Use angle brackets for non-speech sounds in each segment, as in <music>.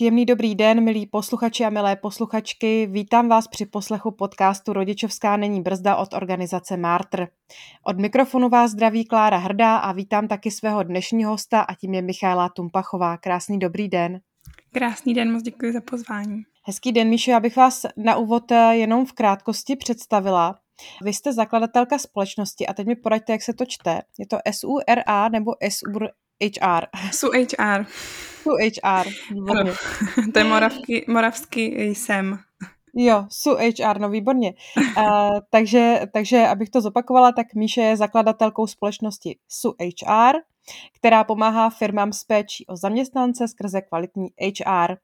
Příjemný dobrý den, milí posluchači a milé posluchačky. Vítám vás při poslechu podcastu Rodičovská není brzda od organizace Martr. Od mikrofonu vás zdraví Klára Hrdá a vítám taky svého dnešního hosta a tím je Michála Tumpachová. Krásný dobrý den. Krásný den, moc děkuji za pozvání. Hezký den, Míšo, já bych vás na úvod eh, jenom v krátkosti představila. Vy jste zakladatelka společnosti a teď mi poraďte, jak se to čte. Je to SURA nebo SUR? SUHR. SUHR. Ano, to je moravský, moravský jsem. Jo, Su HR, no výborně. Uh, takže, takže, abych to zopakovala, tak Míše je zakladatelkou společnosti Su HR, která pomáhá firmám s péčí o zaměstnance skrze kvalitní HR.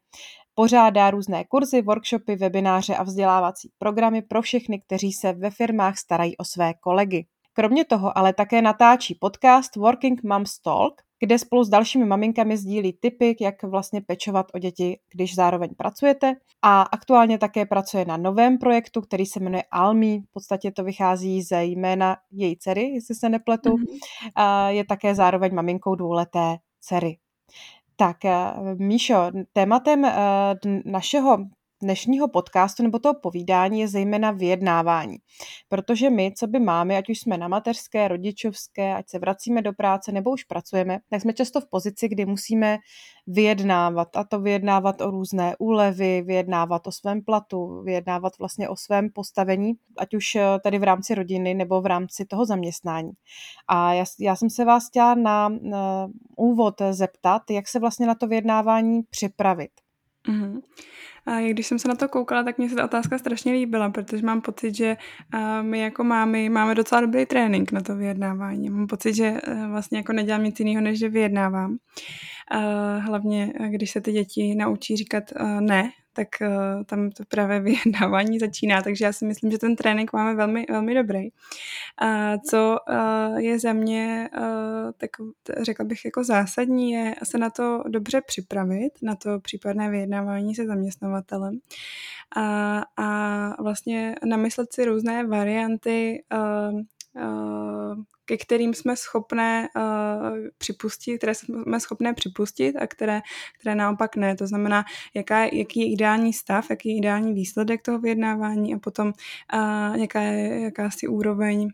Pořádá různé kurzy, workshopy, webináře a vzdělávací programy pro všechny, kteří se ve firmách starají o své kolegy. Kromě toho ale také natáčí podcast Working Moms Talk, kde spolu s dalšími maminkami sdílí tipy, jak vlastně pečovat o děti, když zároveň pracujete. A aktuálně také pracuje na novém projektu, který se jmenuje Almi. V podstatě to vychází ze jména její dcery, jestli se nepletu. Mm-hmm. Je také zároveň maminkou dvouleté dcery. Tak, eh, Míšo, tématem eh, našeho dnešního podcastu nebo toho povídání je zejména vyjednávání. Protože my, co by máme, ať už jsme na mateřské, rodičovské, ať se vracíme do práce nebo už pracujeme, tak jsme často v pozici, kdy musíme vyjednávat. A to vyjednávat o různé úlevy, vyjednávat o svém platu, vyjednávat vlastně o svém postavení, ať už eh, tady v rámci rodiny nebo v rámci toho zaměstnání. A já, já jsem se vás chtěla na, na úvod zeptat, jak se vlastně na to vyjednávání připravit. Mm-hmm. A když jsem se na to koukala, tak mě se ta otázka strašně líbila, protože mám pocit, že my jako mámy máme docela dobrý trénink na to vyjednávání. Mám pocit, že e, vlastně jako nedělám nic jiného, než že vyjednávám. Hlavně, e, když se ty děti naučí říkat e, ne, tak uh, tam to právě <laughs> vyjednávání začíná, takže já si myslím, že ten trénink máme velmi, velmi dobrý. Uh, co uh, je za mě, uh, tak řekla bych jako zásadní, je se na to dobře připravit, na to případné vyjednávání se zaměstnavatelem a, a vlastně namyslet si různé varianty uh, ke kterým jsme schopné uh, připustit, které jsme schopné připustit a které, které naopak ne. To znamená, jaká, jaký je ideální stav, jaký je ideální výsledek toho vyjednávání a potom uh, jaká je jakási úroveň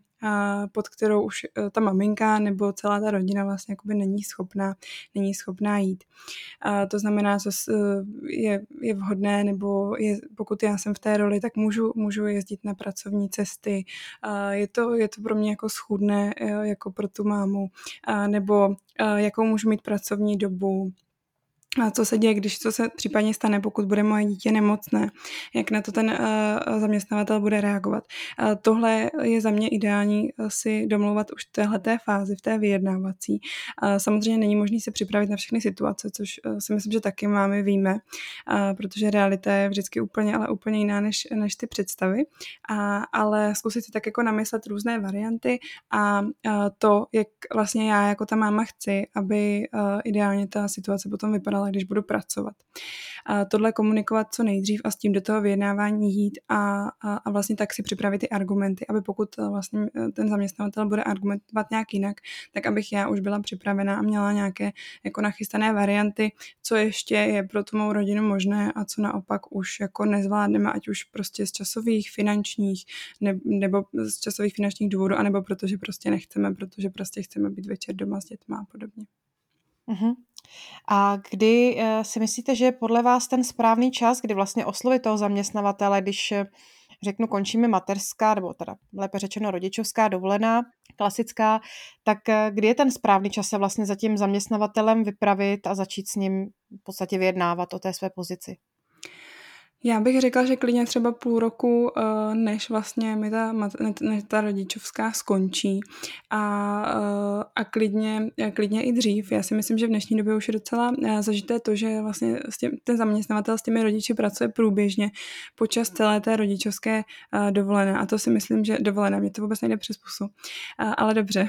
pod kterou už e, ta maminka nebo celá ta rodina vlastně jakoby není schopná, není schopná jít. To znamená, co e, je, je vhodné, nebo je, pokud já jsem v té roli, tak můžu, můžu jezdit na pracovní cesty. Je, to, je to pro mě jako schůdné, e, jako pro tu mámu. Nebo jakou můžu mít pracovní dobu, a co se děje, když to se případně stane, pokud bude moje dítě nemocné, jak na to ten uh, zaměstnavatel bude reagovat. Uh, tohle je za mě ideální uh, si domlouvat už v téhleté fázi, v té vyjednávací. Uh, samozřejmě není možné se připravit na všechny situace, což uh, si myslím, že taky máme víme, uh, protože realita je vždycky úplně, ale úplně jiná než, než ty představy. A, ale zkusit si tak jako namyslet různé varianty a uh, to, jak vlastně já jako ta máma chci, aby uh, ideálně ta situace potom vypadala ale když budu pracovat. A tohle komunikovat co nejdřív a s tím do toho vyjednávání jít a, a, a vlastně tak si připravit ty argumenty, aby pokud eh, vlastně eh, ten zaměstnavatel bude argumentovat nějak jinak, tak abych já už byla připravená a měla nějaké jako nachystané varianty, co ještě je pro tu mou rodinu možné a co naopak už jako nezvládneme, ať už prostě z časových, finančních ne, nebo z časových finančních důvodů, anebo protože prostě nechceme, protože prostě chceme být večer doma s dětma a podobně. Uh-huh. A kdy si myslíte, že je podle vás ten správný čas, kdy vlastně oslovit toho zaměstnavatele, když řeknu, končíme mateřská, nebo teda lépe řečeno rodičovská dovolená, klasická, tak kdy je ten správný čas se vlastně za tím zaměstnavatelem vypravit a začít s ním v podstatě vyjednávat o té své pozici? Já bych řekla, že klidně třeba půl roku, eh, než vlastně mi ta, než ta rodičovská skončí a, eh, a klidně, klidně i dřív. Já si myslím, že v dnešní době už je docela eh, zažité to, že vlastně ten zaměstnavatel s těmi rodiči pracuje průběžně počas celé té rodičovské dovolené. A to si myslím, že dovolené, mě to vůbec nejde přes pusu. Ale dobře. <laughs>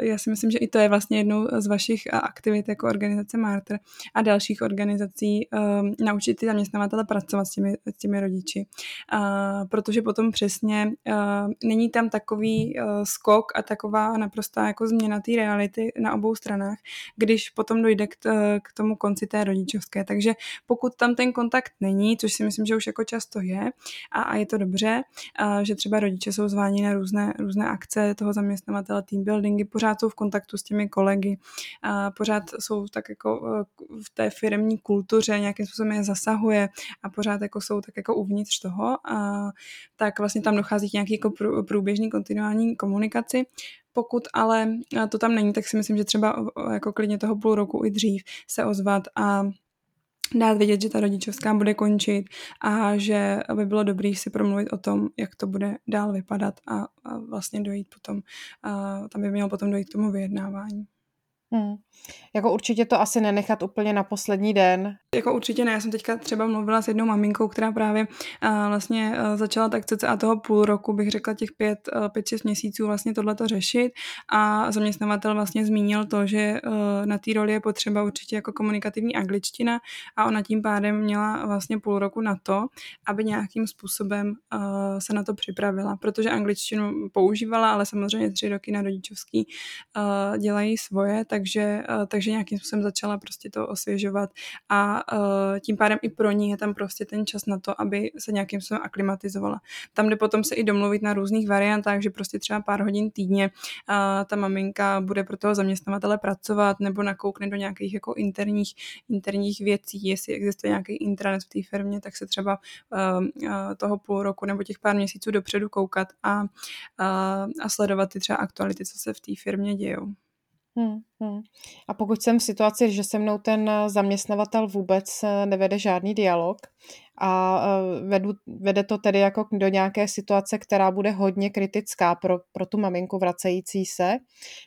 Já si myslím, že i to je vlastně jednou z vašich aktivit jako organizace Martyr a dalších organizací naučit ty zaměstnavatele pracovat s těmi, s těmi rodiči. Uh, protože potom přesně uh, není tam takový uh, skok a taková naprostá jako změna té reality na obou stranách, když potom dojde k, t, k tomu konci té rodičovské. Takže pokud tam ten kontakt není, což si myslím, že už jako často je, a, a je to dobře, uh, že třeba rodiče jsou zváni na různé, různé akce toho zaměstnavatele, team buildingy, pořád jsou v kontaktu s těmi kolegy, uh, pořád jsou tak jako uh, v té firmní kultuře nějakým způsobem způsobem je zasahuje a pořád jako jsou tak jako uvnitř toho, a tak vlastně tam dochází k nějaký jako průběžný kontinuální komunikaci. Pokud ale to tam není, tak si myslím, že třeba jako klidně toho půl roku i dřív se ozvat a dát vědět, že ta rodičovská bude končit a že by bylo dobré si promluvit o tom, jak to bude dál vypadat a, a vlastně dojít potom, a tam by mělo potom dojít k tomu vyjednávání. Hmm. Jako určitě to asi nenechat úplně na poslední den. Jako určitě ne, já jsem teďka třeba mluvila s jednou maminkou, která právě uh, vlastně uh, začala tak cca toho půl roku, bych řekla těch pět, uh, pět, šest měsíců vlastně tohleto řešit. A zaměstnavatel vlastně zmínil to, že uh, na té roli je potřeba určitě jako komunikativní angličtina a ona tím pádem měla vlastně půl roku na to, aby nějakým způsobem uh, se na to připravila, protože angličtinu používala, ale samozřejmě tři roky na rodičovský uh, dělají svoje, tak takže, eh, takže nějakým způsobem začala prostě to osvěžovat a eh, tím pádem i pro ní je tam prostě ten čas na to, aby se nějakým způsobem aklimatizovala. Tam jde potom se i domluvit na různých variantách, že prostě třeba pár hodin týdně ta maminka bude pro toho zaměstnavatele pracovat nebo nakoukne do nějakých jako interních, interních věcí, jestli existuje nějaký intranet v té firmě, tak se třeba eh, toho půl roku nebo těch pár měsíců dopředu koukat a, a, a sledovat ty třeba aktuality, co se v té firmě dějou. Hmm, hmm. A pokud jsem v situaci, že se mnou ten eh, zaměstnavatel vůbec eh, nevede žádný dialog a eh, vedu, vede to tedy jako do nějaké situace, která bude hodně kritická pro, pro tu maminku vracející se,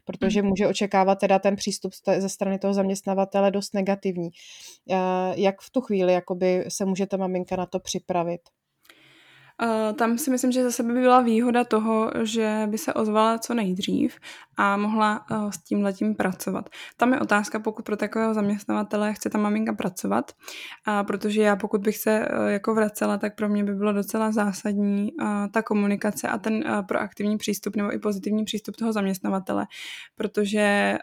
protože hmm. může očekávat teda ten přístup ze strany toho zaměstnavatele dost negativní. Jak v tu chvíli jakoby se může ta maminka na to připravit? Uh, tam si myslím, že zase by byla výhoda toho, že by se ozvala co nejdřív a mohla uh, s tím letím pracovat. Tam je otázka, pokud pro takového zaměstnavatele chce ta maminka pracovat, uh, protože já pokud bych se uh, jako vracela, tak pro mě by bylo docela zásadní ta komunikace a ten proaktivní přístup nebo i pozitivní přístup toho zaměstnavatele, protože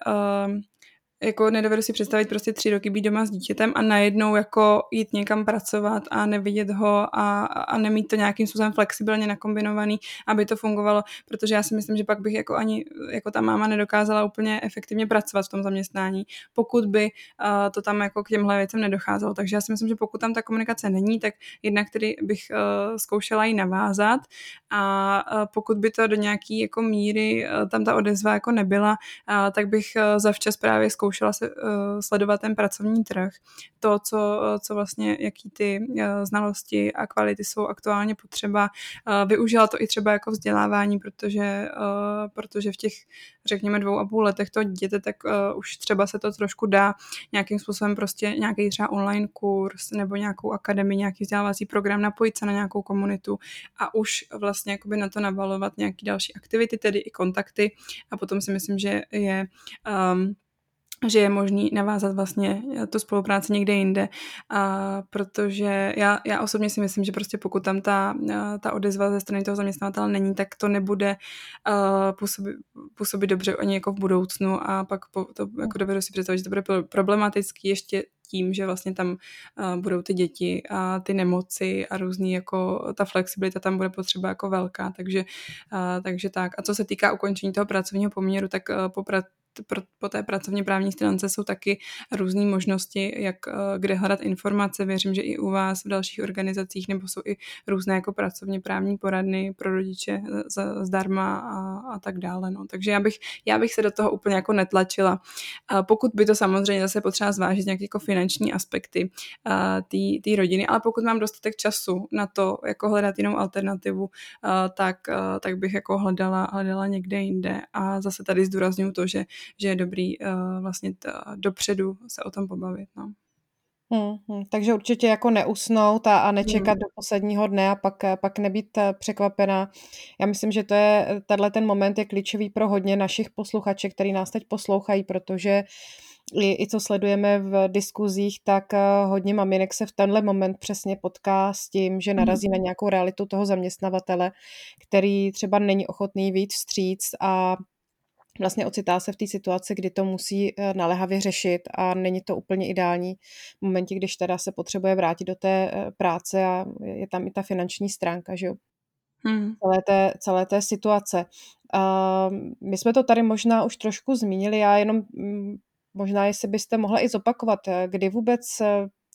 jako nedovedu si představit prostě tři roky být doma s dítětem a najednou jako jít někam pracovat a nevidět ho a, a nemít to nějakým způsobem flexibilně nakombinovaný, aby to fungovalo, protože já si myslím, že pak bych jako ani jako ta máma nedokázala úplně efektivně pracovat v tom zaměstnání, pokud by uh, to tam jako k těmhle věcem nedocházelo. Takže já si myslím, že pokud tam ta komunikace není, tak jednak tedy bych uh, zkoušela ji navázat a uh, pokud by to do nějaký jako míry uh, tam ta odezva jako nebyla, uh, tak bych uh, zavčas právě zkoušela zkoušela se, uh, sledovat ten pracovní trh, to, co, co vlastně, jaký ty uh, znalosti a kvality jsou aktuálně potřeba. Uh, využila to i třeba jako vzdělávání, protože, uh, protože v těch, řekněme, dvou a půl letech to dítěte, tak uh, už třeba se to trošku dá nějakým způsobem prostě nějaký třeba online kurz nebo nějakou akademii, nějaký vzdělávací program, napojit se na nějakou komunitu a už vlastně jakoby na to nabalovat nějaký další aktivity, tedy i kontakty a potom si myslím, že je um, že je možný navázat vlastně tu spolupráci někde jinde, a protože já, já osobně si myslím, že prostě pokud tam ta, ta odezva ze strany toho zaměstnavatele není, tak to nebude uh, působit, působit dobře ani jako v budoucnu. A pak po, to jako dovedu si představit, že to bude problematický ještě tím, že vlastně tam uh, budou ty děti a ty nemoci a různý jako ta flexibilita tam bude potřeba jako velká, takže, uh, takže tak. A co se týká ukončení toho pracovního poměru, tak uh, poprat, pro, po té pracovně právní stránce jsou taky různé možnosti, jak kde hledat informace. Věřím, že i u vás v dalších organizacích nebo jsou i různé jako pracovně právní poradny pro rodiče za, zdarma a, a tak dále. No. Takže já bych, já bych se do toho úplně jako netlačila. Pokud by to samozřejmě zase potřeba zvážit nějaké jako finanční aspekty té rodiny, ale pokud mám dostatek času na to, jako hledat jinou alternativu, tak, tak bych jako hledala, hledala někde jinde. A zase tady zdůraznuju to, že, že je dobrý vlastně t, dopředu se o tom pobavit. No. Hmm, hmm, takže určitě jako neusnout a, a nečekat hmm. do posledního dne a pak, pak nebýt eh, překvapená. Já myslím, že to je, tenhle ten moment je klíčový pro hodně našich posluchaček, který nás teď poslouchají, protože i, i co sledujeme v diskuzích, tak eh, hodně maminek se v tenhle moment přesně potká s tím, že narazí hmm. na nějakou realitu toho zaměstnavatele, který třeba není ochotný víc vstříc a vlastně ocitá se v té situaci, kdy to musí eh, naléhavě řešit a není to úplně ideální v momentě, když teda se potřebuje vrátit do té eh, práce a je tam i ta finanční stránka, že jo, hmm. celé, té, celé té situace. Uh, my jsme to tady možná už trošku zmínili, já jenom mm, možná, jestli byste mohla i zopakovat, eh, kdy vůbec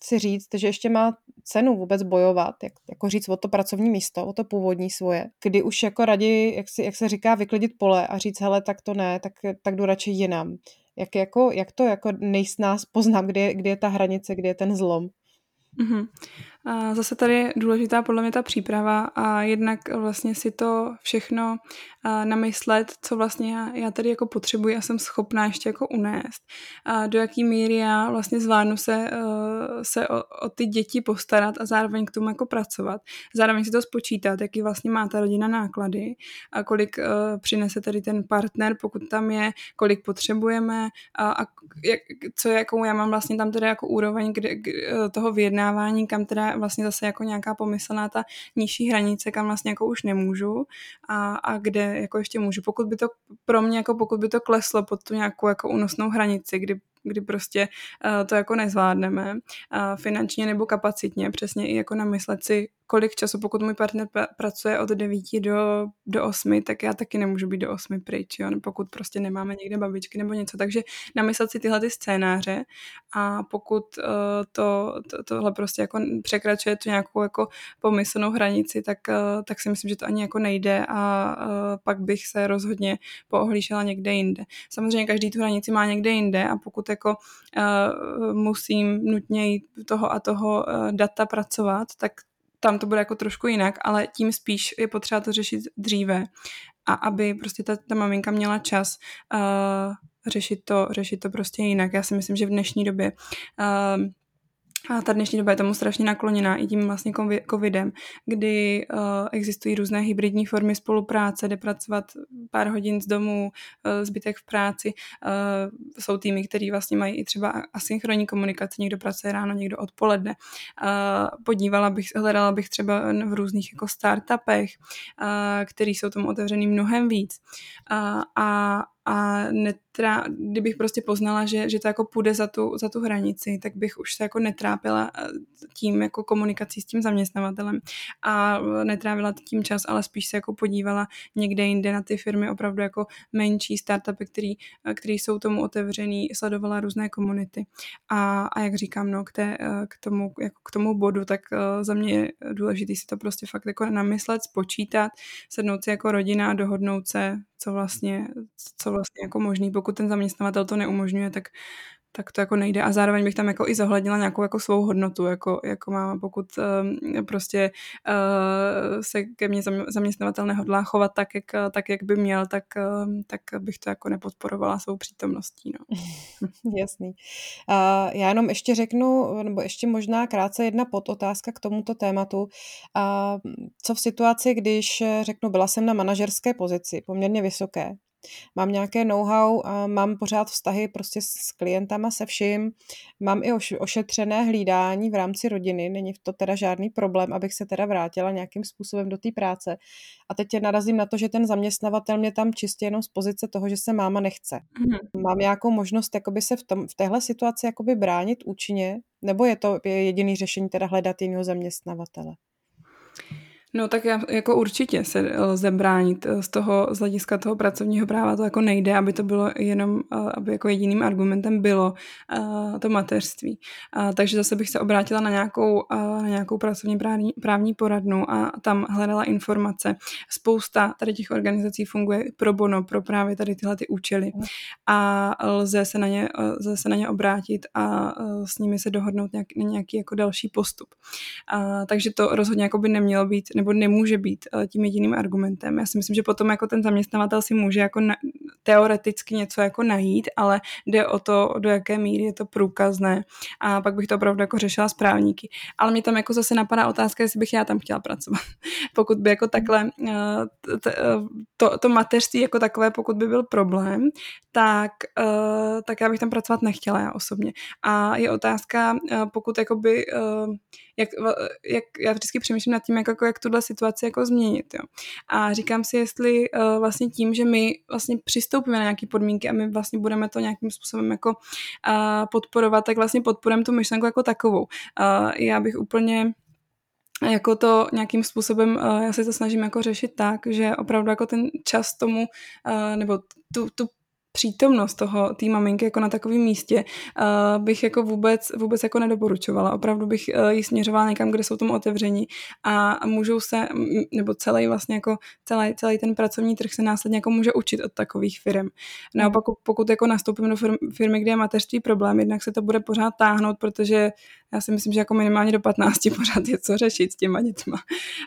si říct, že ještě má cenu vůbec bojovat, jak, jako říct o to pracovní místo, o to původní svoje, kdy už jako raději, jak, si, jak se říká, vyklidit pole a říct, hele, tak to ne, tak, tak jdu radši jinam. Jak, jako, jak to jako nejsnáz poznám, kde, kde je ta hranice, kde je ten zlom? Mm-hmm. A zase tady je důležitá podle mě ta příprava a jednak vlastně si to všechno namyslet, co vlastně já, já tady jako potřebuji a jsem schopná ještě jako unést. A do jaký míry já vlastně zvládnu se, e, se o, o ty děti postarat a zároveň k tomu jako pracovat. Zároveň si to spočítat, jaký vlastně má ta rodina náklady a kolik uh, přinese tady ten partner, pokud tam je, kolik potřebujeme a, a jak, co jakou já mám vlastně tam teda jako úroveň kde, e, toho vyjednávání, kam teda vlastně zase jako nějaká pomyslná ta nižší hranice, kam vlastně jako už nemůžu a, a kde jako ještě můžu. Pokud by to pro mě, jako pokud by to kleslo pod tu nějakou jako únosnou hranici, kdy kdy prostě uh, to jako nezvládneme uh, finančně nebo kapacitně, přesně i jako namyslet si, kolik času, pokud můj partner pr- pracuje od 9 do, do 8, tak já taky nemůžu být do 8 pryč, jo? pokud prostě nemáme někde babičky nebo něco. Takže namyslet si tyhle ty scénáře a pokud uh, to, to, tohle prostě jako překračuje tu nějakou jako pomyslnou hranici, tak, uh, tak si myslím, že to ani jako nejde a uh, pak bych se rozhodně poohlíšela někde jinde. Samozřejmě každý tu hranici má někde jinde a pokud jako uh, musím nutně jít toho a toho uh, data pracovat, tak tam to bude jako trošku jinak, ale tím spíš je potřeba to řešit dříve a aby prostě ta, ta maminka měla čas uh, řešit to, řešit to prostě jinak. Já si myslím, že v dnešní době uh, a ta dnešní doba je tomu strašně nakloněná i tím vlastně covidem, kdy uh, existují různé hybridní formy spolupráce, jde pracovat pár hodin z domu, uh, zbytek v práci. Uh, jsou týmy, který vlastně mají i třeba asynchronní komunikaci, někdo pracuje ráno, někdo odpoledne. Uh, podívala bych, hledala bych třeba v různých jako startupech, uh, který jsou tomu otevřený mnohem víc. Uh, a, a netrá, kdybych prostě poznala, že, že to jako půjde za tu, za tu hranici, tak bych už se jako netrápila eh, tím jako komunikací s tím zaměstnavatelem a netrávila tím čas, ale spíš se jako podívala někde jinde na ty firmy opravdu jako menší startupy, který, eh, který jsou tomu otevřený, sledovala různé komunity. A, a jak říkám, no, k, té, eh, k, tomu, jako k tomu bodu, tak za mě je důležité si to prostě fakt jako namyslet, spočítat, sednout si jako rodina a dohodnout se, co vlastně, co vlastně jako možný. Pokud ten zaměstnavatel to neumožňuje, tak tak to jako nejde a zároveň bych tam jako i zohlednila nějakou jako svou hodnotu jako, jako máma, pokud uh, prostě uh, se ke mně zaměstnavatel nehodlá chovat tak, jak, tak, jak by měl, tak, uh, tak bych to jako nepodporovala svou přítomností. No. <laughs> Jasný. Uh, já jenom ještě řeknu, nebo ještě možná krátce jedna podotázka k tomuto tématu. Uh, co v situaci, když řeknu, byla jsem na manažerské pozici, poměrně vysoké, mám nějaké know-how, mám pořád vztahy prostě s klientama, se vším, mám i ošetřené hlídání v rámci rodiny, není to teda žádný problém, abych se teda vrátila nějakým způsobem do té práce. A teď narazím na to, že ten zaměstnavatel mě tam čistě jenom z pozice toho, že se máma nechce. Mm-hmm. Mám nějakou možnost jakoby se v, tom, v téhle situaci jakoby bránit účinně, nebo je to jediný řešení teda hledat jiného zaměstnavatele? No tak já, jako určitě se lze bránit z toho, z hlediska toho pracovního práva to jako nejde, aby to bylo jenom, aby jako jediným argumentem bylo to mateřství. Takže zase bych se obrátila na nějakou, na nějakou pracovně právní, právní poradnu a tam hledala informace. Spousta tady těch organizací funguje pro bono, pro právě tady tyhle ty účely a lze se na ně, lze se na ně obrátit a s nimi se dohodnout nějak, nějaký jako další postup. Takže to rozhodně jako by nemělo být, nebo nemůže být eh, tím jediným argumentem. Já si myslím, že potom jako ten zaměstnavatel si může jako na, teoreticky něco jako najít, ale jde o to, do jaké míry je to průkazné a pak bych to opravdu jako řešila s právníky. Ale mě tam jako zase napadá otázka, jestli bych já tam chtěla pracovat. <laughs> pokud by jako takhle eh, eh, to, to mateřství jako takové, pokud by byl problém, tak, tak já bych tam pracovat nechtěla já osobně. A je otázka, pokud jakoby jak, jak já vždycky přemýšlím nad tím, jak, jako, jak tuhle situaci jako změnit. Jo. A říkám si, jestli uh, vlastně tím, že my vlastně přistoupíme na nějaké podmínky a my vlastně budeme to nějakým způsobem jako uh, podporovat, tak vlastně podporujeme tu myšlenku jako takovou. Uh, já bych úplně jako to nějakým způsobem, já se to snažím jako řešit tak, že opravdu jako ten čas tomu, nebo tu, tu přítomnost toho, té maminky jako na takovém místě uh, bych jako vůbec, vůbec jako nedoporučovala. Opravdu bych uh, ji směřovala někam, kde jsou tomu otevření a můžou se, nebo celý vlastně jako celý, celý ten pracovní trh se následně jako může učit od takových firm. Naopak pokud jako nastoupím do firmy, kde je mateřství problém, jednak se to bude pořád táhnout, protože já si myslím, že jako minimálně do 15 <laughs> pořád je co řešit s těma dětma.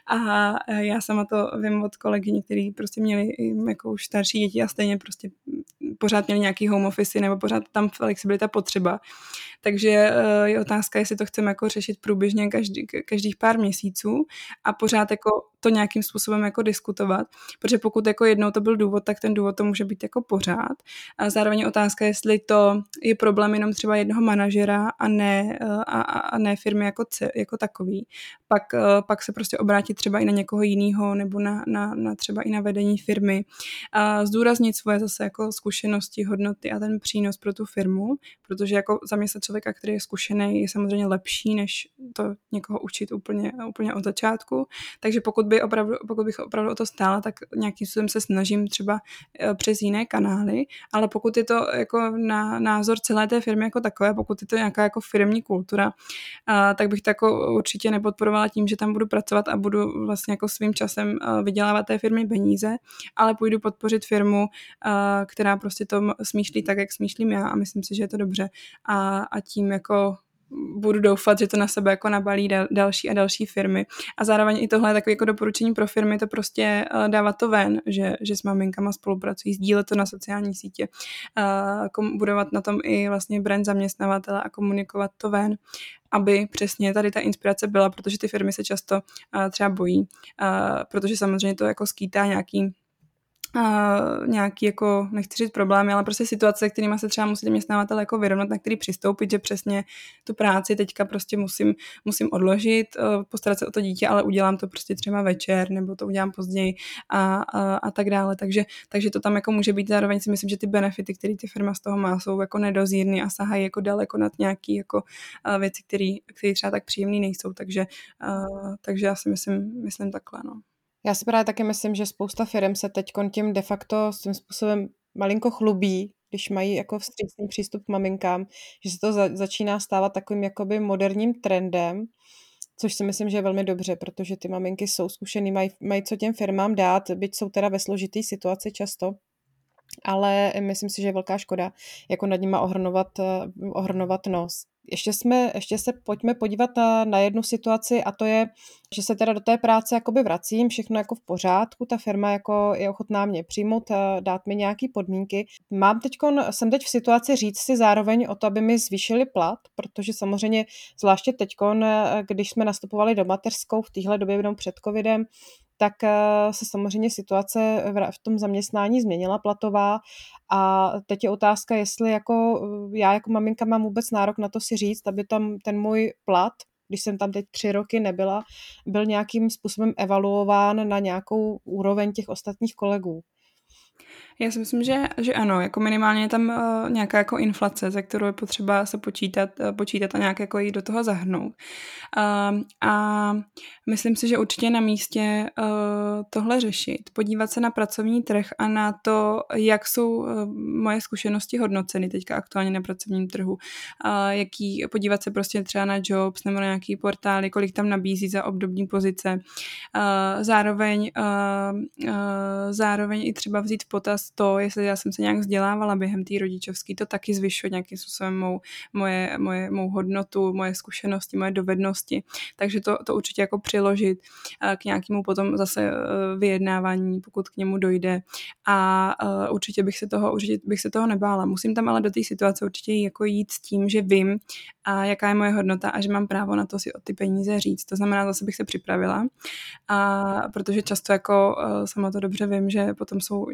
A já sama to vím od kolegyní, který prostě měli jako už starší děti a stejně prostě pořád měli nějaký home office nebo pořád tam flexibilita potřeba. Takže eh, je otázka, jestli to chceme jako řešit průběžně každý, každých pár měsíců a pořád jako to nějakým způsobem jako diskutovat, protože pokud jako jednou to byl důvod, tak ten důvod to může být jako pořád. A zároveň otázka, jestli to je problém jenom třeba jednoho manažera a ne, eh, a, a ne firmy jako, jako takový. Pak, eh, pak se prostě obrátit třeba i na někoho jiného nebo na, na, na třeba i na vedení firmy. A zdůraznit svoje zase jako zkušenosti, hodnoty a ten přínos pro tu firmu, protože jako zaměstnat člověka, který je zkušený, je samozřejmě lepší, než to někoho učit úplně, úplně od začátku. Takže pokud, by opravdu, pokud bych opravdu o to stála, tak nějakým způsobem se snažím třeba eh, přes jiné kanály, ale pokud je to jako na názor celé té firmy jako takové, pokud je to nějaká jako firmní kultura, tak bych to jako určitě nepodporovala tím, že tam budu pracovat a budu vlastně jako svým časem eh, vydělávat té firmy peníze, ale půjdu podpořit firmu, eh, která prostě to smýšlí tak, jak smýšlím já a myslím si, že je to dobře. A, a tím jako budu doufat, že to na sebe jako nabalí dal, další a další firmy. A zároveň i tohle je takové jako doporučení pro firmy, to prostě uh, dávat to ven, že, že s maminkama spolupracují, sdílet to na sociální sítě, uh, budovat na tom i vlastně brand zaměstnavatele a komunikovat to ven aby přesně tady ta inspirace byla, protože ty firmy se často uh, třeba bojí, protože samozřejmě to jako skýtá nějaký uh, nějaký jako, nechci říct problémy, ale prostě situace, kterými se třeba musí zaměstnavatel jako vyrovnat, na který přistoupit, že přesně tu práci teďka prostě musím, musím odložit, uh, postarat se o to dítě, ale udělám to prostě třeba večer, nebo to udělám později a, a, a tak dále. Takže, takže to tam jako může být zároveň si myslím, že ty benefity, které ty firma z toho má, jsou jako nedozírny a sahají jako daleko nad nějaký jako uh, věci, které třeba tak příjemné nejsou. Takže, uh, takže já si myslím, myslím takhle. No. Já si právě taky myslím, že spousta firm se teď tím de facto s tím způsobem malinko chlubí, když mají jako vstřícný přístup k maminkám, že se to za, začíná stávat takovým jakoby moderním trendem, což si myslím, že je velmi dobře, protože ty maminky jsou zkušený, mají, mají co těm firmám dát, byť jsou teda ve složitý situaci často, ale myslím si, že je velká škoda jako nad nima ohrnovat, ohrnovat nos ještě, jsme, ještě se pojďme podívat na, na jednu situaci a to je, že se teda do té práce jakoby vracím, všechno jako v pořádku, ta firma jako je ochotná mě přijmout, dát mi nějaké podmínky. Mám teď, jsem teď v situaci říct si zároveň o to, aby mi zvýšili plat, protože samozřejmě zvláště teď, když jsme nastupovali do mateřskou v téhle době jenom před covidem, tak eh, se samozřejmě situace v tom zaměstnání změnila platová a teď je otázka, jestli jako eh, já jako maminka mám vůbec nárok na to si říct, aby tam ten můj plat, když jsem tam teď tři roky nebyla, byl nějakým způsobem evaluován na nějakou úroveň těch ostatních kolegů. Já si myslím, že, že ano, jako minimálně je tam uh, nějaká jako inflace, ze kterou je potřeba se počítat, uh, počítat a nějak jako jít do toho zahrnout. Uh, a myslím si, že určitě na místě uh, tohle řešit, podívat se na pracovní trh a na to, jak jsou uh, moje zkušenosti hodnoceny teďka aktuálně na pracovním trhu, uh, jaký, podívat se prostě třeba na jobs nebo na nějaký portály, kolik tam nabízí za obdobní pozice. Uh, zároveň, uh, uh, zároveň i třeba vzít v potaz to, jestli já jsem se nějak vzdělávala během té rodičovské, to taky zvyšuje nějakým způsobem mou, moje, moje, mou hodnotu, moje zkušenosti, moje dovednosti. Takže to, to určitě jako přiložit k nějakému potom zase vyjednávání, pokud k němu dojde. A určitě bych se toho, určitě bych se toho nebála. Musím tam ale do té situace určitě jako jít s tím, že vím, a jaká je moje hodnota a že mám právo na to si o ty peníze říct. To znamená, zase bych se připravila, a protože často jako sama to dobře vím, že potom jsou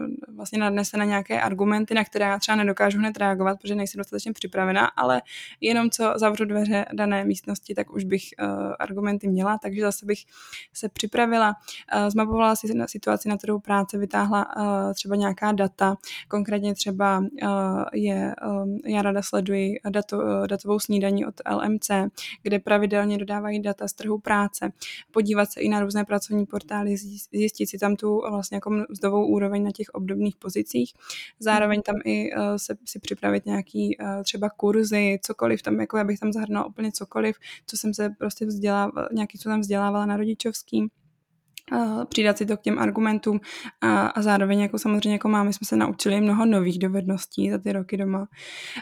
uh, vlastně nadnesené nějaké argumenty, na které já třeba nedokážu hned reagovat, protože nejsem dostatečně připravená, ale jenom co zavřu dveře dané místnosti, tak už bych uh, argumenty měla, takže zase bych se připravila, uh, zmapovala si na situaci na trhu práce, vytáhla třeba nějaká data, konkrétně třeba je, já rada sleduji dato, datovou snídaní od LMC, kde pravidelně dodávají data z trhu práce, podívat se i na různé pracovní portály, zjistit si tam tu vlastně jako mzdovou úroveň na těch obdobných pozicích. Zároveň tam i uh, se, si připravit nějaký uh, třeba kurzy, cokoliv tam, jako já bych tam zahrnula úplně cokoliv, co jsem se prostě vzdělávala, nějaký, co tam vzdělávala na rodičovský přidat si to k těm argumentům a, a zároveň jako samozřejmě jako máme jsme se naučili mnoho nových dovedností za ty roky doma.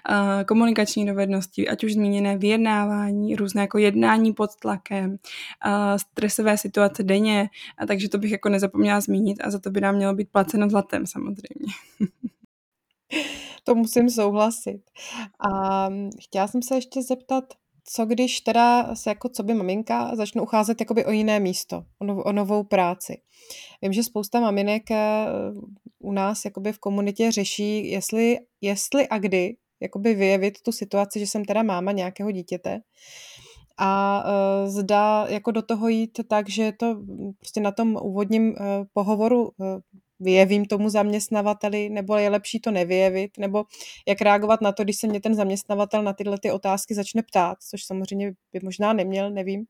A komunikační dovednosti, ať už zmíněné vyjednávání, různé jako jednání pod tlakem, a stresové situace denně, a takže to bych jako nezapomněla zmínit a za to by nám mělo být placeno zlatem samozřejmě. <laughs> to musím souhlasit. A chtěla jsem se ještě zeptat, co když teda se jako co by maminka začnu ucházet jakoby o jiné místo, o, nov, o novou práci. Vím, že spousta maminek eh, u nás jakoby v komunitě řeší, jestli, jestli a kdy jakoby vyjevit tu situaci, že jsem teda máma nějakého dítěte a uh, zda jako do toho jít tak, že to prostě na tom úvodním uh, pohovoru uh, vyjevím tomu zaměstnavateli, nebo je lepší to nevyjevit, nebo jak reagovat na to, když se mě ten zaměstnavatel na tyhle ty otázky začne ptát, což samozřejmě by možná neměl, nevím.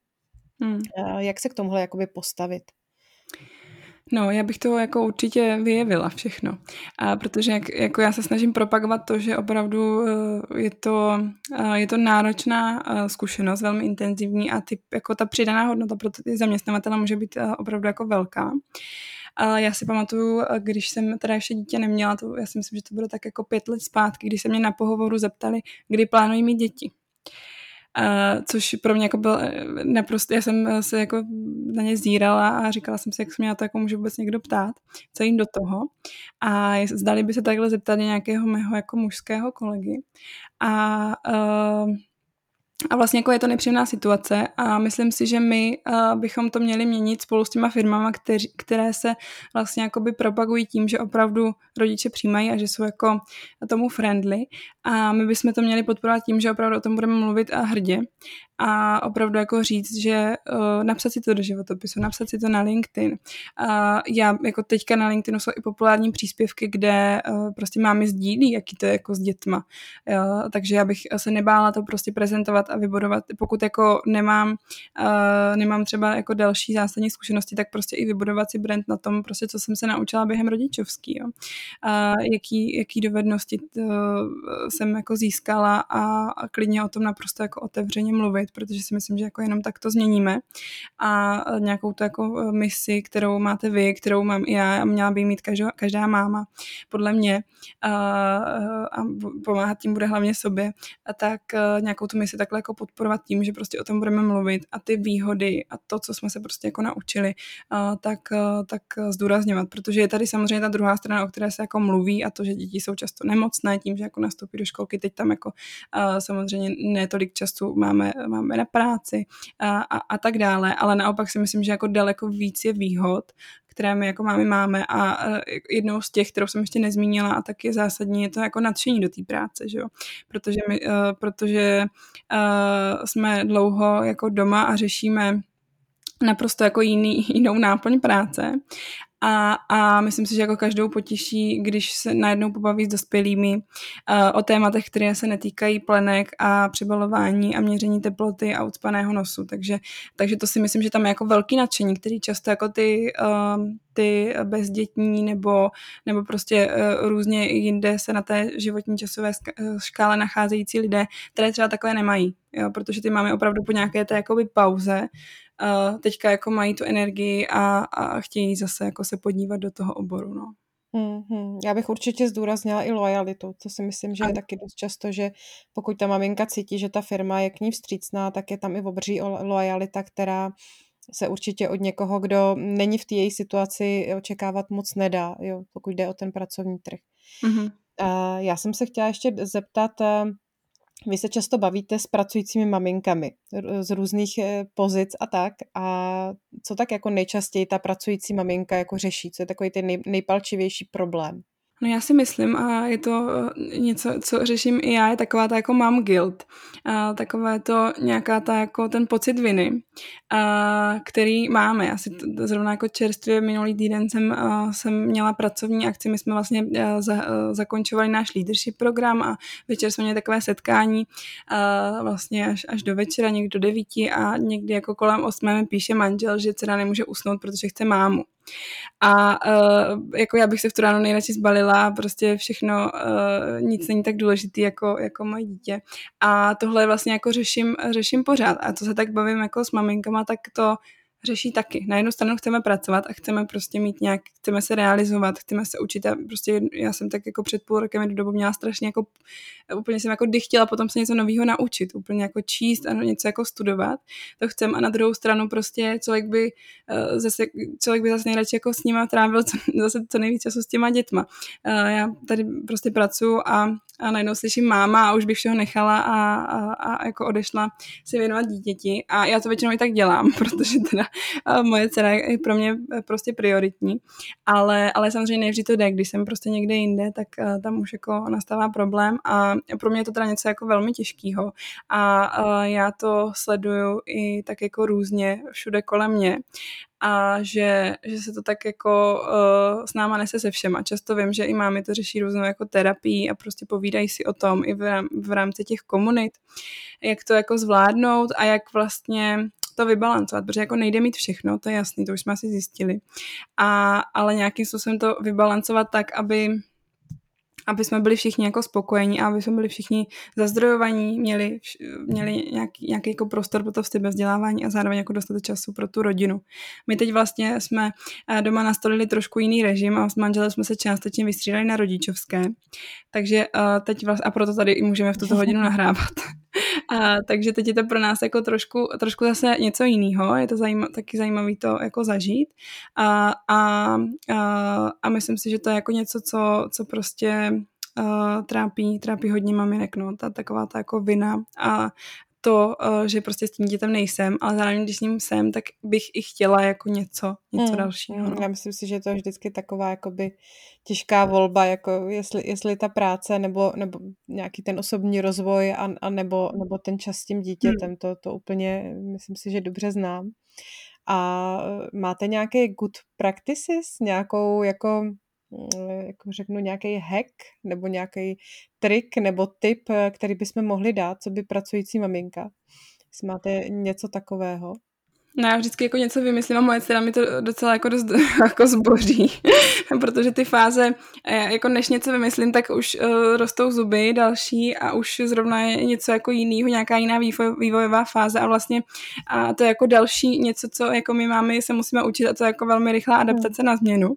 Hmm. Jak se k tomuhle jakoby postavit? No, já bych to jako určitě vyjevila všechno, a protože jak, jako já se snažím propagovat to, že opravdu eh, je to, eh, je to náročná eh, zkušenost, velmi intenzivní a ty, jako ta přidaná hodnota pro ty zaměstnavatele může být opravdu jako velká. A já si pamatuju, když jsem teda ještě dítě neměla, to, já si myslím, že to bylo tak jako pět let zpátky, když se mě na pohovoru zeptali, kdy plánují mít děti. Uh, což pro mě jako byl naprosto, já jsem se jako na ně zírala a říkala jsem si, jak se mě na to jako může vůbec někdo ptát, co jim do toho. A zdali by se takhle zeptali nějakého mého jako mužského kolegy. A uh, a vlastně jako je to nepříjemná situace a myslím si, že my uh, bychom to měli měnit spolu s těma firmama, kteři, které se vlastně jakoby propagují tím, že opravdu rodiče přijímají a že jsou jako tomu friendly. A my bychom to měli podporovat tím, že opravdu o tom budeme mluvit a hrdě a opravdu jako říct, že uh, napsat si to do životopisu, napsat si to na LinkedIn. A já jako teďka na LinkedInu jsou i populární příspěvky, kde uh, prostě mámy sdílí, jaký to je jako s dětma. Jo? Takže já bych se nebála to prostě prezentovat a vybudovat. Pokud jako nemám, uh, nemám třeba jako další zásadní zkušenosti, tak prostě i vybudovat si brand na tom, prostě co jsem se naučila během rodičovský. Jo? Uh, jaký, jaký dovednosti uh, jsem jako získala a, a klidně o tom naprosto jako otevřeně mluvit změnit, protože si myslím, že jako jenom tak to změníme. A nějakou tu jako e, misi, kterou máte vy, kterou mám i já a měla by mít každá, každá máma, podle mě a, a pomáhat tím bude hlavně sobě, a tak e, nějakou tu misi takhle jako podporovat tím, že prostě o tom budeme mluvit a ty výhody a to, co jsme se prostě jako naučili, a, tak, a, tak zdůrazňovat, protože je tady samozřejmě ta druhá strana, o které se jako mluví a to, že děti jsou často nemocné tím, že jako nastoupí do školky, teď tam jako a, samozřejmě ne tolik času máme, máme na práci a, a, a tak dále, ale naopak si myslím, že jako daleko víc je výhod, které my jako máme máme a jednou z těch, kterou jsem ještě nezmínila a tak je zásadní, je to jako nadšení do té práce, že jo? Protože, my, uh, protože uh, jsme dlouho jako doma a řešíme naprosto jako jiný, jinou náplň práce a, a myslím si, že jako každou potěší, když se najednou pobaví s dospělými uh, o tématech, které se netýkají plenek a přebalování a měření teploty a ucpaného nosu. Takže, takže to si myslím, že tam je jako velký nadšení, který často jako ty, uh, ty bezdětní nebo, nebo prostě uh, různě jinde se na té životní časové škále nacházející lidé, které třeba takové nemají, jo, protože ty máme opravdu po nějaké té jakoby pauze uh, teďka jako mají tu energii a, a chtějí zase jako se podívat do toho oboru, no. Mm-hmm. Já bych určitě zdůraznila i lojalitu, co si myslím, že je taky dost často, že pokud ta maminka cítí, že ta firma je k ní vstřícná, tak je tam i obří lojalita, která se určitě od někoho, kdo není v té její situaci, očekávat moc nedá, jo, pokud jde o ten pracovní trh. Mm-hmm. Já jsem se chtěla ještě zeptat, uh, vy se často bavíte s pracujícími maminkami z různých eh, pozic a tak. A co tak jako nejčastěji ta pracující maminka jako řeší? Co je takový ten nej, nejpalčivější problém? No já si myslím, a je to eh, něco, co řeším i já, je taková ta jako mám guilt. A takové to nějaká ta jako ten pocit viny, a, který máme. Asi to, zrovna jako čerstvě minulý týden jsem, a, jsem měla pracovní akci, my jsme vlastně za, zakončovali náš leadership program a večer jsme měli takové setkání a, vlastně až, až do večera, někdy do devíti a někdy jako kolem osmé mi píše manžel, že dcera nemůže usnout, protože chce mámu. A uh, jako já bych se v tu ráno nejradši zbalila, prostě všechno, uh, nic není tak důležitý jako, jako moje dítě. A tohle vlastně jako řeším, řeším pořád. A to se tak bavím jako s maminkama, tak to řeší taky. Na jednu stranu chceme pracovat a chceme prostě mít nějak, chceme se realizovat, chceme se učit a prostě já jsem tak jako před půl rokem do dobu měla strašně jako, úplně jsem jako dychtila potom se něco nového naučit, úplně jako číst a něco jako studovat, to chcem a na druhou stranu prostě člověk by uh, zase, člověk by zase nejradši jako s nima trávil co, <laughs> zase co nejvíc času s těma dětma. Uh, já tady prostě pracuji a a najednou slyším máma a už bych všeho nechala a, a, a jako odešla se věnovat dítěti a já to většinou i tak dělám, <laughs> protože teda moje dcera je pro mě prostě prioritní, ale, ale samozřejmě nevždy to jde, když jsem prostě někde jinde, tak tam už jako nastává problém. A pro mě je to teda něco jako velmi těžkého a, a já to sleduju i tak jako různě všude kolem mě. A že, že se to tak jako uh, s náma nese se všema. Často vím, že i mámy to řeší různou jako terapii a prostě povídají si o tom i v, v rámci těch komunit, jak to jako zvládnout a jak vlastně to vybalancovat, protože jako nejde mít všechno, to je jasný, to už jsme asi zjistili, a, ale nějakým způsobem to vybalancovat tak, aby aby jsme byli všichni jako spokojení a aby jsme byli všichni zazdrojovaní, měli, měli nějaký, nějaký jako prostor pro to vzdělávání a zároveň jako dostatek času pro tu rodinu. My teď vlastně jsme eh, doma nastolili trošku jiný režim a s manželem jsme se částečně vystřídali na rodičovské, takže uh, teď vlastně, a proto tady i můžeme v tuto hodinu nahrávat. <laughs> A, takže teď je to pro nás jako trošku, trošku zase něco jiného, je to zajímavé, taky zajímavé to jako zažít. A, a, a, a myslím si, že to je jako něco, co, co prostě uh, trápí, trápí hodně maminek, no, ta taková ta jako vina a to, uh, že prostě s tím dítětem nejsem, ale zároveň, když s ním jsem, tak bych i chtěla jako něco, něco mm, dalšího. No. Já myslím si, že to je vždycky taková jakoby těžká volba, jako jestli, jestli ta práce nebo, nebo nějaký ten osobní rozvoj a, a nebo, nebo ten čas s tím dítětem, mm. to, to úplně myslím si, že dobře znám. A máte nějaké good practices, nějakou jako Mm, jako řeknu, nějaký hack nebo nějaký trik nebo tip, který bychom mohli dát, co by pracující maminka. Jestli máte něco takového. No já vždycky jako něco vymyslím a moje dcera mi to docela jako dost <laughs> jako zboří, <laughs> protože ty fáze, eh, jako než něco vymyslím, tak už uh, rostou zuby další a už zrovna je něco jako jiného, nějaká jiná vývoj, vývojová fáze a vlastně a to je jako další něco, co jako my máme, se musíme učit a to je jako velmi rychlá adaptace na změnu, uh,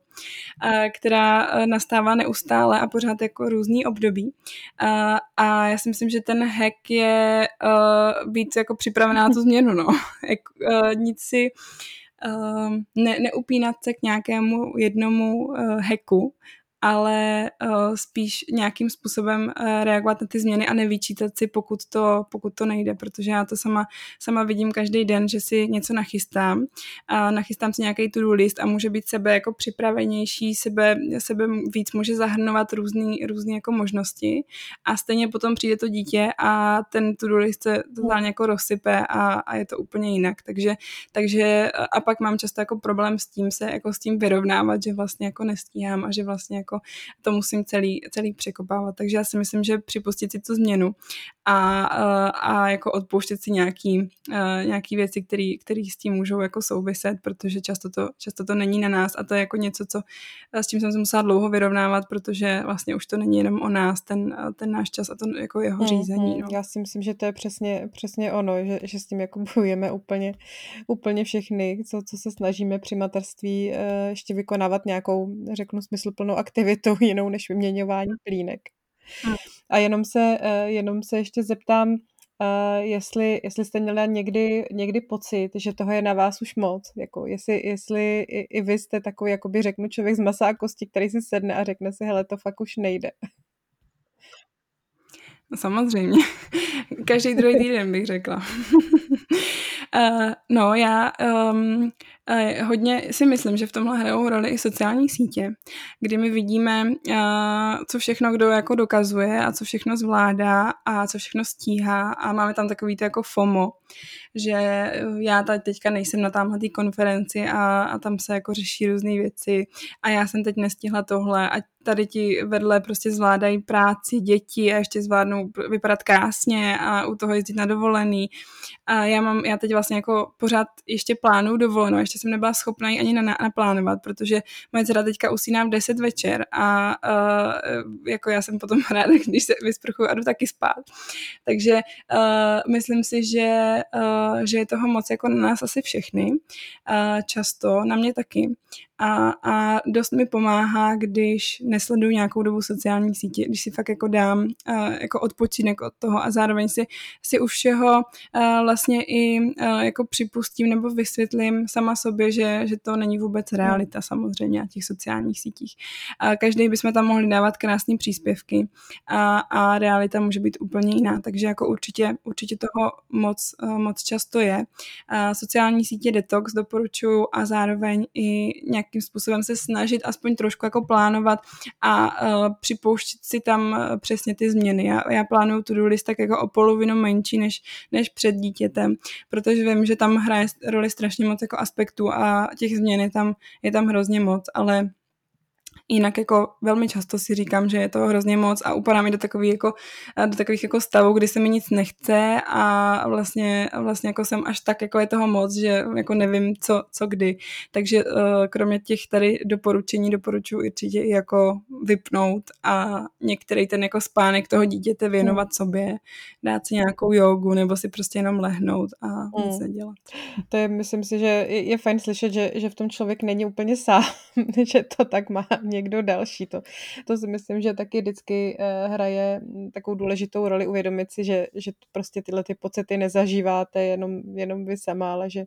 která nastává neustále a pořád jako různý období. Uh, a já si myslím, že ten hack je uh, být jako připravená na tu změnu, no. <laughs> Jak, uh, nic si uh, ne, neupínat se k nějakému jednomu uh, hacku, ale uh, spíš nějakým způsobem uh, reagovat na ty změny a nevyčítat si, pokud to, pokud to nejde, protože já to sama, sama vidím každý den, že si něco nachystám a nachystám si nějaký to-do list a může být sebe jako připravenější, sebe, sebe víc může zahrnovat různé různý jako možnosti. A stejně potom přijde to dítě a ten to-do list se totálně jako rozsype a, a je to úplně jinak, takže, takže a pak mám často jako problém s tím se jako s tím vyrovnávat, že vlastně jako nestíhám a že vlastně jako to musím celý, celý překopávat, takže já si myslím, že připustit si tu změnu a, a jako odpouštět si nějaký, nějaký věci, které s tím můžou jako souviset, protože často to, často to není na nás a to je jako něco, co, s čím jsem se musela dlouho vyrovnávat, protože vlastně už to není jenom o nás, ten, ten náš čas a to jako jeho řízení. No. Já si myslím, že to je přesně, přesně ono, že, že s tím jako bojujeme úplně, úplně všechny, co, co se snažíme při materství eh, ještě vykonávat nějakou, řeknu, smysluplnou aktivitu <laughs> jinou než vyměňování plínek. A jenom se, eh, jenom se ještě zeptám, Uh, jestli, jestli jste měla někdy, někdy pocit, že toho je na vás už moc, jako jestli, jestli i, i vy jste takový, jakoby řeknu, člověk z masa a kosti, který si sedne a řekne si, hele, to fakt už nejde. No, samozřejmě. <laughs> Každý druhý týden bych řekla. uh, <laughs> no, já um, hodně si myslím, že v tomhle hrajou roli i sociální sítě, kdy my vidíme, co všechno kdo jako dokazuje a co všechno zvládá a co všechno stíhá. A máme tam takový to jako FOMO, že já tady teďka nejsem na tamhle konferenci a, a tam se jako řeší různé věci a já jsem teď nestihla tohle a tady ti vedle prostě zvládají práci, děti a ještě zvládnou vypadat krásně a u toho jezdit na dovolený. A já mám, já teď vlastně jako pořád ještě plánuju dovolenou, ještě jsem nebyla schopna ji ani naplánovat, protože moje dcera teďka usíná v 10 večer a uh, jako já jsem potom <laughs> ráda, když se vysprchuju a jdu taky spát. Takže uh, myslím si, že, uh, že je toho moc jako na nás asi všechny. Často, na mě taky a, a dost mi pomáhá, když nesleduju nějakou dobu sociální sítě, když si fakt jako dám uh, jako odpočinek od toho a zároveň si, si u všeho uh, vlastně i uh, jako připustím nebo vysvětlím sama sobě, že, že to není vůbec realita samozřejmě na těch sociálních sítích. A každý bychom tam mohli dávat krásné příspěvky a, a realita může být úplně jiná, takže jako určitě, určitě toho moc, uh, moc často je. Uh, sociální sítě detox doporučuju a zároveň i nějak nějakým způsobem se snažit aspoň trošku jako plánovat a uh, připouštět si tam uh, přesně ty změny. Já, já plánuju tu list tak jako o polovinu menší než, než před dítětem, protože vím, že tam hraje roli strašně moc jako aspektů a těch změn je tam, je tam hrozně moc, ale Jinak jako velmi často si říkám, že je to hrozně moc a upadá mi do, takový jako, do takových jako stavů, kdy se mi nic nechce a vlastně, vlastně jako jsem až tak jako je toho moc, že jako nevím co, co kdy. Takže uh, kromě těch tady doporučení doporučuji určitě i jako vypnout a některý ten jako spánek toho dítěte věnovat mm. sobě, dát si nějakou jogu nebo si prostě jenom lehnout a mm. nic nedělat. To je, myslím si, že je, je fajn slyšet, že, že v tom člověk není úplně sám, <laughs> že to tak má někdo další. To, to si myslím, že taky vždycky eh, hraje mm, takovou důležitou roli uvědomit si, že, že prostě tyhle ty pocity nezažíváte jenom, jenom vy sama, ale že,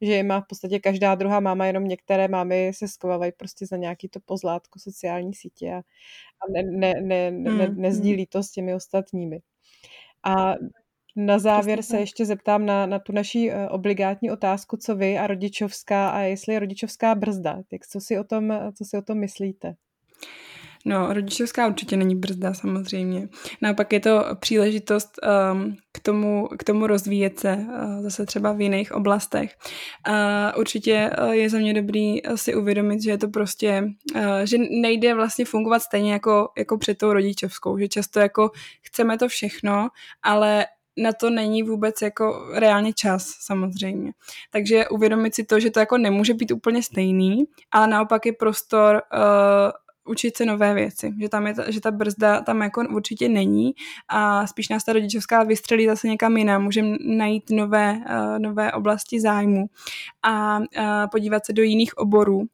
že je má v podstatě každá druhá máma, jenom některé mámy se skovávají prostě za nějaký to pozlátko sociální sítě a, a ne, ne, ne, ne, ne, hmm, nezdílí hmm. to s těmi ostatními. A na závěr se ještě zeptám na, na tu naší eh, obligátní otázku, co vy a rodičovská a jestli je rodičovská brzda. Tak co si o tom, co si o tom myslíte? No, rodičovská určitě není brzda samozřejmě. Naopak je to příležitost um, k, tomu, k tomu rozvíjet se uh, zase třeba v jiných oblastech. Uh, určitě uh, je za mě dobrý si uvědomit, že je to prostě, uh, že nejde vlastně fungovat stejně jako, jako před tou rodičovskou, že často jako chceme to všechno, ale na to není vůbec jako reálně čas samozřejmě. Takže uvědomit si to, že to jako nemůže být úplně stejný, ale naopak je prostor uh, učit se nové věci, že tam je ta, že ta brzda tam jako určitě není a spíš nás ta rodičovská vystřelí zase někam jinam, můžeme najít nové, uh, nové oblasti zájmu a uh, podívat se do jiných oborů,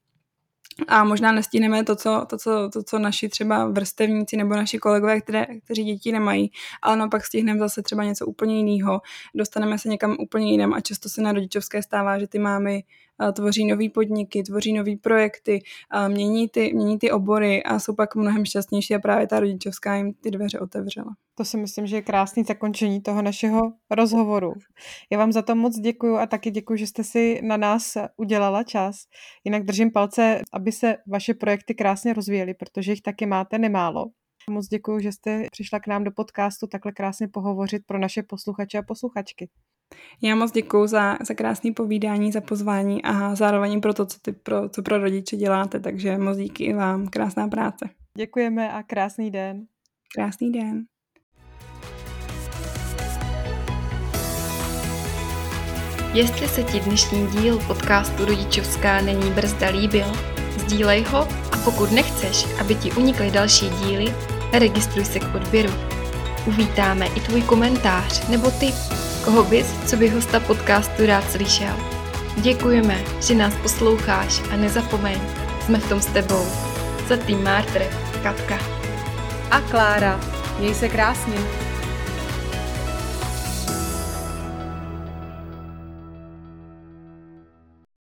a možná nestihneme to co, to, co, to, co naši třeba vrstevníci nebo naši kolegové, které, kteří děti nemají, ale naopak stihneme zase třeba něco úplně jiného, dostaneme se někam úplně jinam a často se na rodičovské stává, že ty mámy tvoří nové podniky, tvoří nové projekty, mění ty, mění ty obory a jsou pak mnohem šťastnější a právě ta rodičovská jim ty dveře otevřela. To si myslím, že je krásný zakončení toho našeho rozhovoru. Já vám za to moc děkuju a taky děkuji, že jste si na nás udělala čas. Jinak držím palce, aby se vaše projekty krásně rozvíjely, protože jich taky máte nemálo. Moc děkuji, že jste přišla k nám do podcastu takhle krásně pohovořit pro naše posluchače a posluchačky. Já moc děkuji za, za krásné povídání, za pozvání a zároveň pro to, co, ty pro, co pro rodiče děláte, takže moc díky i vám. Krásná práce. Děkujeme a krásný den. Krásný den. Jestli se ti dnešní díl podcastu Rodičovská není brzda líbil, sdílej ho a pokud nechceš, aby ti unikly další díly, registruj se k odběru. Uvítáme i tvůj komentář nebo tip, koho bys, co by hosta podcastu rád slyšel. Děkujeme, že nás posloucháš a nezapomeň, jsme v tom s tebou. Za tým Martr, Katka. A Klára. Měj se krásně.